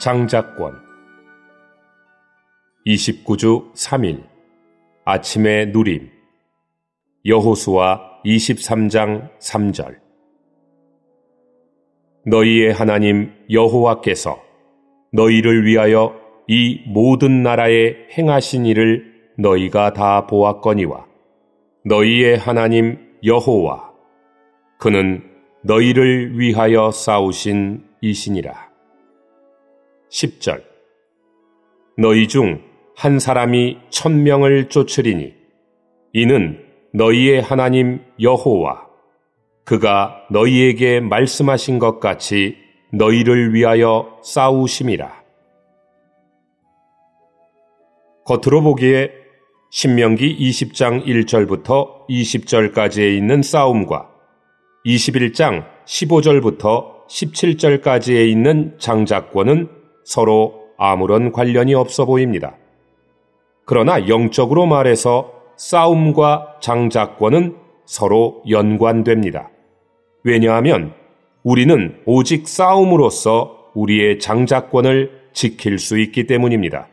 장작권. 29주 3일. 아침의 누림. 여호수아 23장 3절. 너희의 하나님 여호와께서 너희를 위하여 이 모든 나라에 행하신 일을 너희가 다 보았거니와 너희의 하나님 여호와 그는 너희를 위하여 싸우신 이시니라. 10절 너희 중 한 사람이 천명을 쫓으리니 이는 너희의 하나님 여호와 그가 너희에게 말씀하신 것 같이 너희를 위하여 싸우심이라. 겉으로 보기에 신명기 20장 1절부터 20절까지에 있는 싸움과 21장 15절부터 17절까지에 있는 장자권은 서로 아무런 관련이 없어 보입니다. 그러나 영적으로 말해서 싸움과 장자권은 서로 연관됩니다. 왜냐하면 우리는 오직 싸움으로써 우리의 장자권을 지킬 수 있기 때문입니다.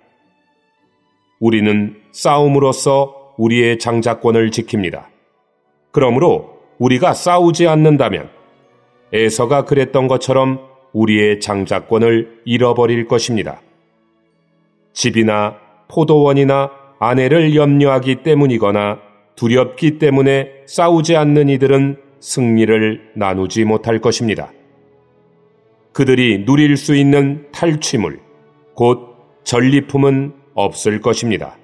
우리는 싸움으로써 우리의 장자권을 지킵니다. 그러므로 우리가 싸우지 않는다면 에서가 그랬던 것처럼 우리의 장자권을 잃어버릴 것입니다. 집이나 포도원이나 아내를 염려하기 때문이거나 두렵기 때문에 싸우지 않는 이들은 승리를 나누지 못할 것입니다. 그들이 누릴 수 있는 탈취물, 곧 전리품은 없을 것입니다.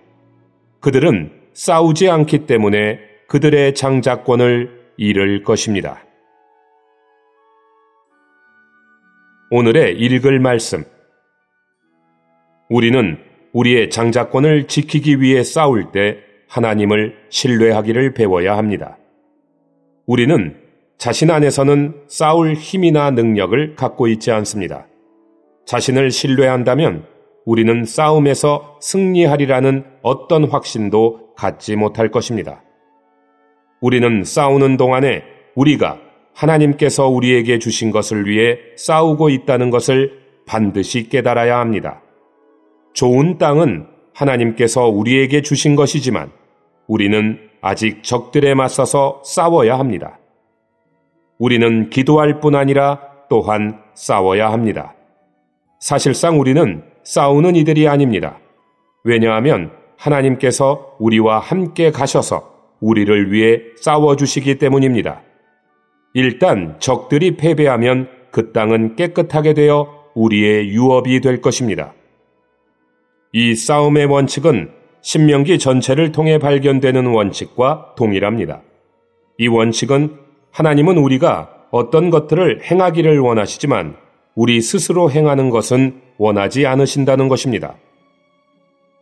그들은 싸우지 않기 때문에 그들의 장자권을 잃을 것입니다. 오늘의 읽을 말씀. 우리는 우리의 장자권을 지키기 위해 싸울 때 하나님을 신뢰하기를 배워야 합니다. 우리는 자신 안에서는 싸울 힘이나 능력을 갖고 있지 않습니다. 자신을 신뢰한다면 우리는 싸움에서 승리하리라는 어떤 확신도 갖지 못할 것입니다. 우리는 싸우는 동안에 우리가 하나님께서 우리에게 주신 것을 위해 싸우고 있다는 것을 반드시 깨달아야 합니다. 좋은 땅은 하나님께서 우리에게 주신 것이지만 우리는 아직 적들에 맞서서 싸워야 합니다. 우리는 기도할 뿐 아니라 또한 싸워야 합니다. 사실상 우리는 싸우는 이들이 아닙니다. 왜냐하면 하나님께서 우리와 함께 가셔서 우리를 위해 싸워주시기 때문입니다. 일단 적들이 패배하면 그 땅은 깨끗하게 되어 우리의 유업이 될 것입니다. 이 싸움의 원칙은 신명기 전체를 통해 발견되는 원칙과 동일합니다. 이 원칙은 하나님은 우리가 어떤 것들을 행하기를 원하시지만 우리 스스로 행하는 것은 원하지 않으신다는 것입니다.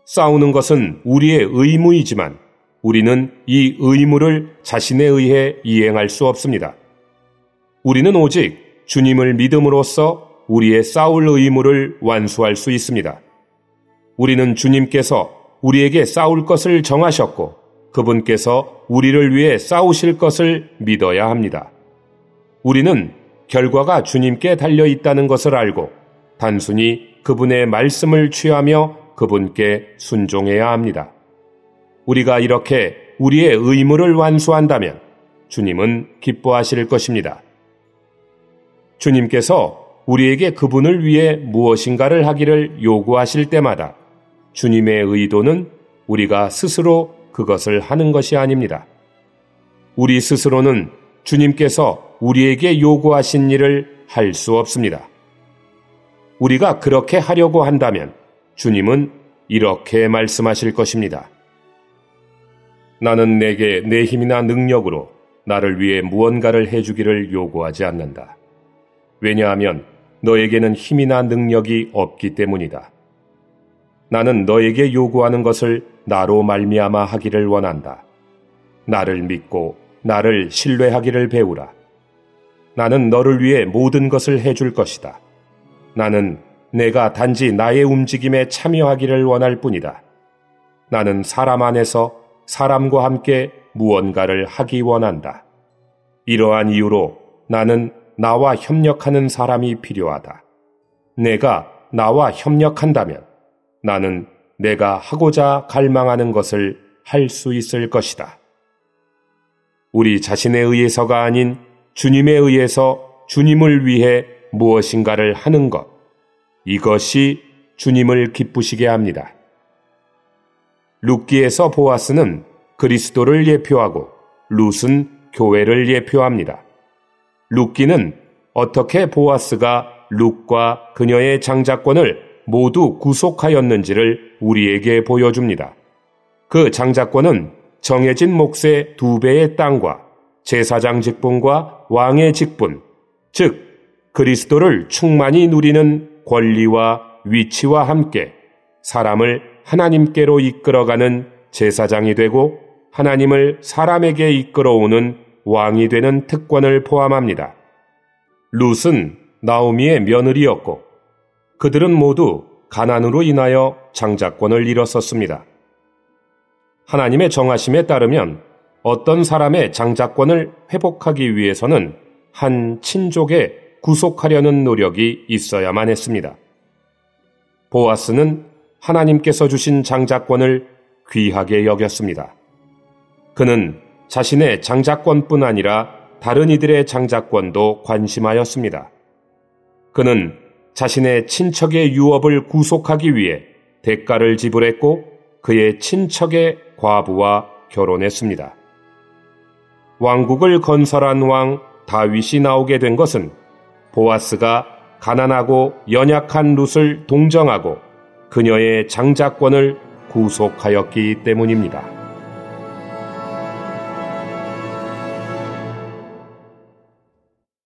싸우는 것은 우리의 의무이지만 우리는 이 의무를 자신에 의해 이행할 수 없습니다. 우리는 오직 주님을 믿음으로써 우리의 싸울 의무를 완수할 수 있습니다. 우리는 주님께서 우리에게 싸울 것을 정하셨고 그분께서 우리를 위해 싸우실 것을 믿어야 합니다. 우리는 결과가 주님께 달려 있다는 것을 알고 단순히 그분의 말씀을 취하며 그분께 순종해야 합니다. 우리가 이렇게 우리의 의무를 완수한다면 주님은 기뻐하실 것입니다. 주님께서 우리에게 그분을 위해 무엇인가를 하기를 요구하실 때마다 주님의 의도는 우리가 스스로 그것을 하는 것이 아닙니다. 우리 스스로는 주님께서 우리에게 요구하신 일을 할 수 없습니다. 우리가 그렇게 하려고 한다면 주님은 이렇게 말씀하실 것입니다. 나는 내게 내 힘이나 능력으로 나를 위해 무언가를 해주기를 요구하지 않는다. 왜냐하면 너에게는 힘이나 능력이 없기 때문이다. 나는 너에게 요구하는 것을 나로 말미암아 하기를 원한다. 나를 믿고 나를 신뢰하기를 배우라. 나는 너를 위해 모든 것을 해줄 것이다. 나는 내가 단지 나의 움직임에 참여하기를 원할 뿐이다. 나는 사람 안에서 사람과 함께 무언가를 하기 원한다. 이러한 이유로 나는 나와 협력하는 사람이 필요하다. 내가 나와 협력한다면 나는 내가 하고자 갈망하는 것을 할 수 있을 것이다. 우리 자신에 의해서가 아닌 주님에 의해서 주님을 위해 무엇인가를 하는 것. 이것이 주님을 기쁘시게 합니다. 룻기에서 보아스는 그리스도를 예표하고 룻은 교회를 예표합니다. 룻기는 어떻게 보아스가 룻과 그녀의 장자권을 모두 구속하였는지를 우리에게 보여줍니다. 그 장자권은 정해진 몫의 두 배의 땅과 제사장 직분과 왕의 직분, 즉 그리스도를 충만히 누리는 권리와 위치와 함께 사람을 하나님께로 이끌어가는 제사장이 되고 하나님을 사람에게 이끌어오는 왕이 되는 특권을 포함합니다. 룻은 나오미의 며느리였고 그들은 모두 가난으로 인하여 장자권을 잃었었습니다. 하나님의 정하심에 따르면 어떤 사람의 장자권을 회복하기 위해서는 한 친족에 구속하려는 노력이 있어야만 했습니다. 보아스는 하나님께서 주신 장자권을 귀하게 여겼습니다. 그는 자신의 장자권뿐 아니라 다른 이들의 장자권도 관심하였습니다. 그는 자신의 친척의 유업을 구속하기 위해 대가를 지불했고 그의 친척의 과부와 결혼했습니다. 왕국을 건설한 왕 다윗이 나오게 된 것은 보아스가 가난하고 연약한 룻을 동정하고 그녀의 장자권을 구속하였기 때문입니다.